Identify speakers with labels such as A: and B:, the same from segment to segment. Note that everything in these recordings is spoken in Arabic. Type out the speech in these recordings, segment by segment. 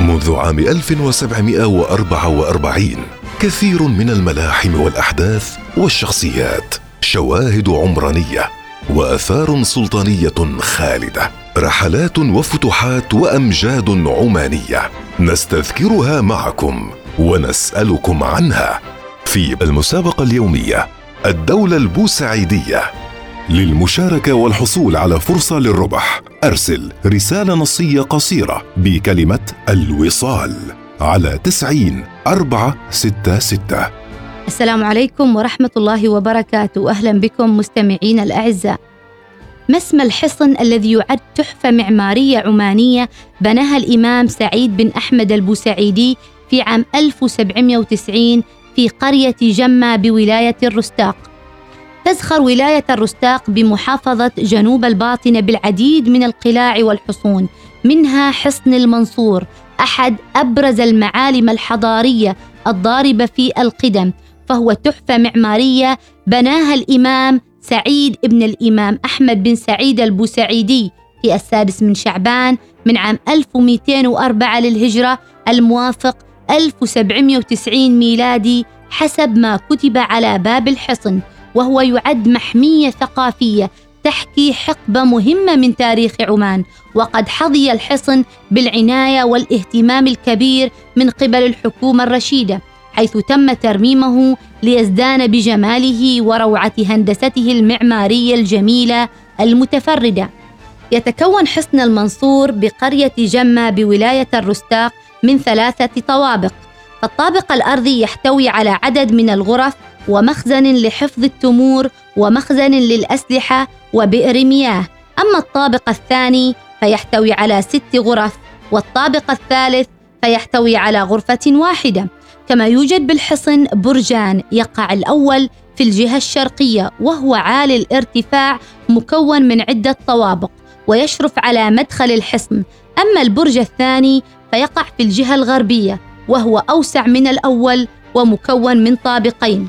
A: منذ عام 1744 كثير من الملاحم والأحداث والشخصيات شواهد عمرانية وآثار سلطانية خالدة رحلات وفتوحات وأمجاد عمانية نستذكرها معكم ونسألكم عنها. في المسابقة اليومية الدولة البوسعيدية للمشاركة والحصول على فرصة للربح. أرسل رسالة نصية قصيرة بكلمة الوصال على تسعين أربعة ستة ستة.
B: السلام عليكم ورحمة الله وبركاته. أهلا بكم مستمعين الأعزاء. ما اسم الحصن الذي يعد تحفة معمارية عمانية بناها الإمام سعيد بن أحمد البوسعيدي في عام 1790 في قرية جمة بولاية الرستاق؟ تزخر ولاية الرستاق بمحافظة جنوب الباطنة بالعديد من القلاع والحصون. منها حصن المنصور أحد أبرز المعالم الحضارية الضاربة في القدم فهو تحفة معمارية بناها الإمام سعيد ابن الإمام أحمد بن سعيد البوسعيدي في السادس من شعبان من عام 1204 للهجرة الموافق 1790 ميلادي حسب ما كتب على باب الحصن. وهو يعد محمية ثقافية تحكي حقبة مهمة من تاريخ عمان وقد حظي الحصن بالعناية والاهتمام الكبير من قبل الحكومة الرشيدة حيث تم ترميمه ليزدان بجماله وروعة هندسته المعمارية الجميلة المتفردة. يتكون حصن المنصور بقرية جمة بولاية الرستاق من ثلاثة طوابق فالطابق الأرضي يحتوي على عدد من الغرف ومخزن لحفظ التمور ومخزن للأسلحة وبئر مياه. أما الطابق الثاني فيحتوي على ست غرف والطابق الثالث فيحتوي على غرفة واحدة. كما يوجد بالحصن برجان يقع الأول في الجهة الشرقية وهو عالي الارتفاع مكون من عدة طوابق ويشرف على مدخل الحصن. أما البرج الثاني فيقع في الجهة الغربية وهو أوسع من الأول ومكون من طابقين.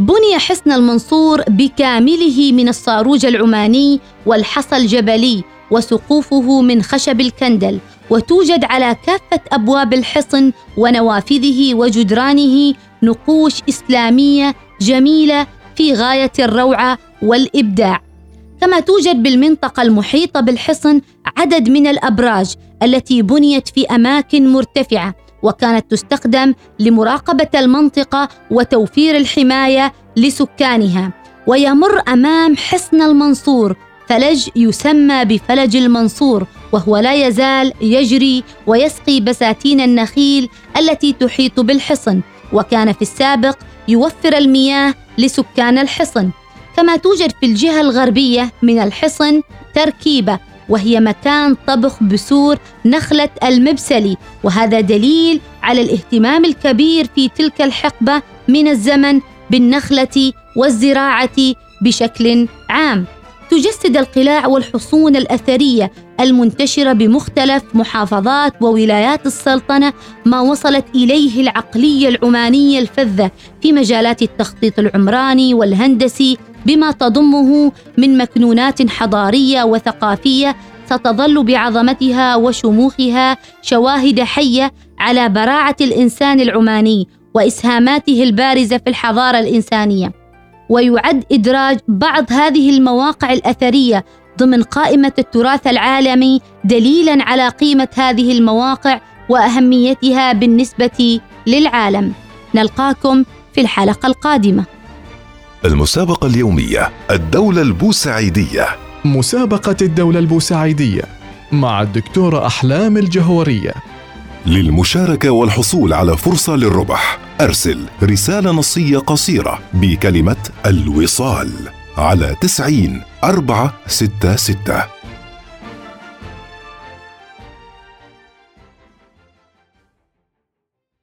B: بني حصن المنصور بكامله من الصاروج العماني والحصى الجبلي وسقوفه من خشب الكندل وتوجد على كافة أبواب الحصن ونوافذه وجدرانه نقوش إسلامية جميلة في غاية الروعة والإبداع. كما توجد بالمنطقة المحيطة بالحصن عدد من الأبراج التي بنيت في أماكن مرتفعة وكانت تستخدم لمراقبة المنطقة وتوفير الحماية لسكانها. ويمر أمام حصن المنصور فلج يسمى بفلج المنصور وهو لا يزال يجري ويسقي بساتين النخيل التي تحيط بالحصن وكان في السابق يوفر المياه لسكان الحصن. كما توجد في الجهة الغربية من الحصن تركيبة وهي مكان طبخ بسور نخلة المبسلي وهذا دليل على الاهتمام الكبير في تلك الحقبة من الزمن بالنخلة والزراعة بشكل عام. تجسد القلاع والحصون الأثرية المنتشرة بمختلف محافظات وولايات السلطنة ما وصلت إليه العقلية العمانية الفذة في مجالات التخطيط العمراني والهندسي بما تضمه من مكنونات حضارية وثقافية ستظل بعظمتها وشموخها شواهد حية على براعة الإنسان العماني وإسهاماته البارزة في الحضارة الإنسانية. ويعد إدراج بعض هذه المواقع الأثرية ضمن قائمة التراث العالمي دليلا على قيمة هذه المواقع وأهميتها بالنسبة للعالم. نلقاكم في الحلقة القادمة.
A: المسابقة اليومية الدولة البوسعيدية.
C: مسابقة الدولة البوسعيدية مع الدكتورة أحلام الجهورية.
A: للمشاركة والحصول على فرصة للربح أرسل رسالة نصية قصيرة بكلمة الوصال على تسعين أربعة ستة ستة.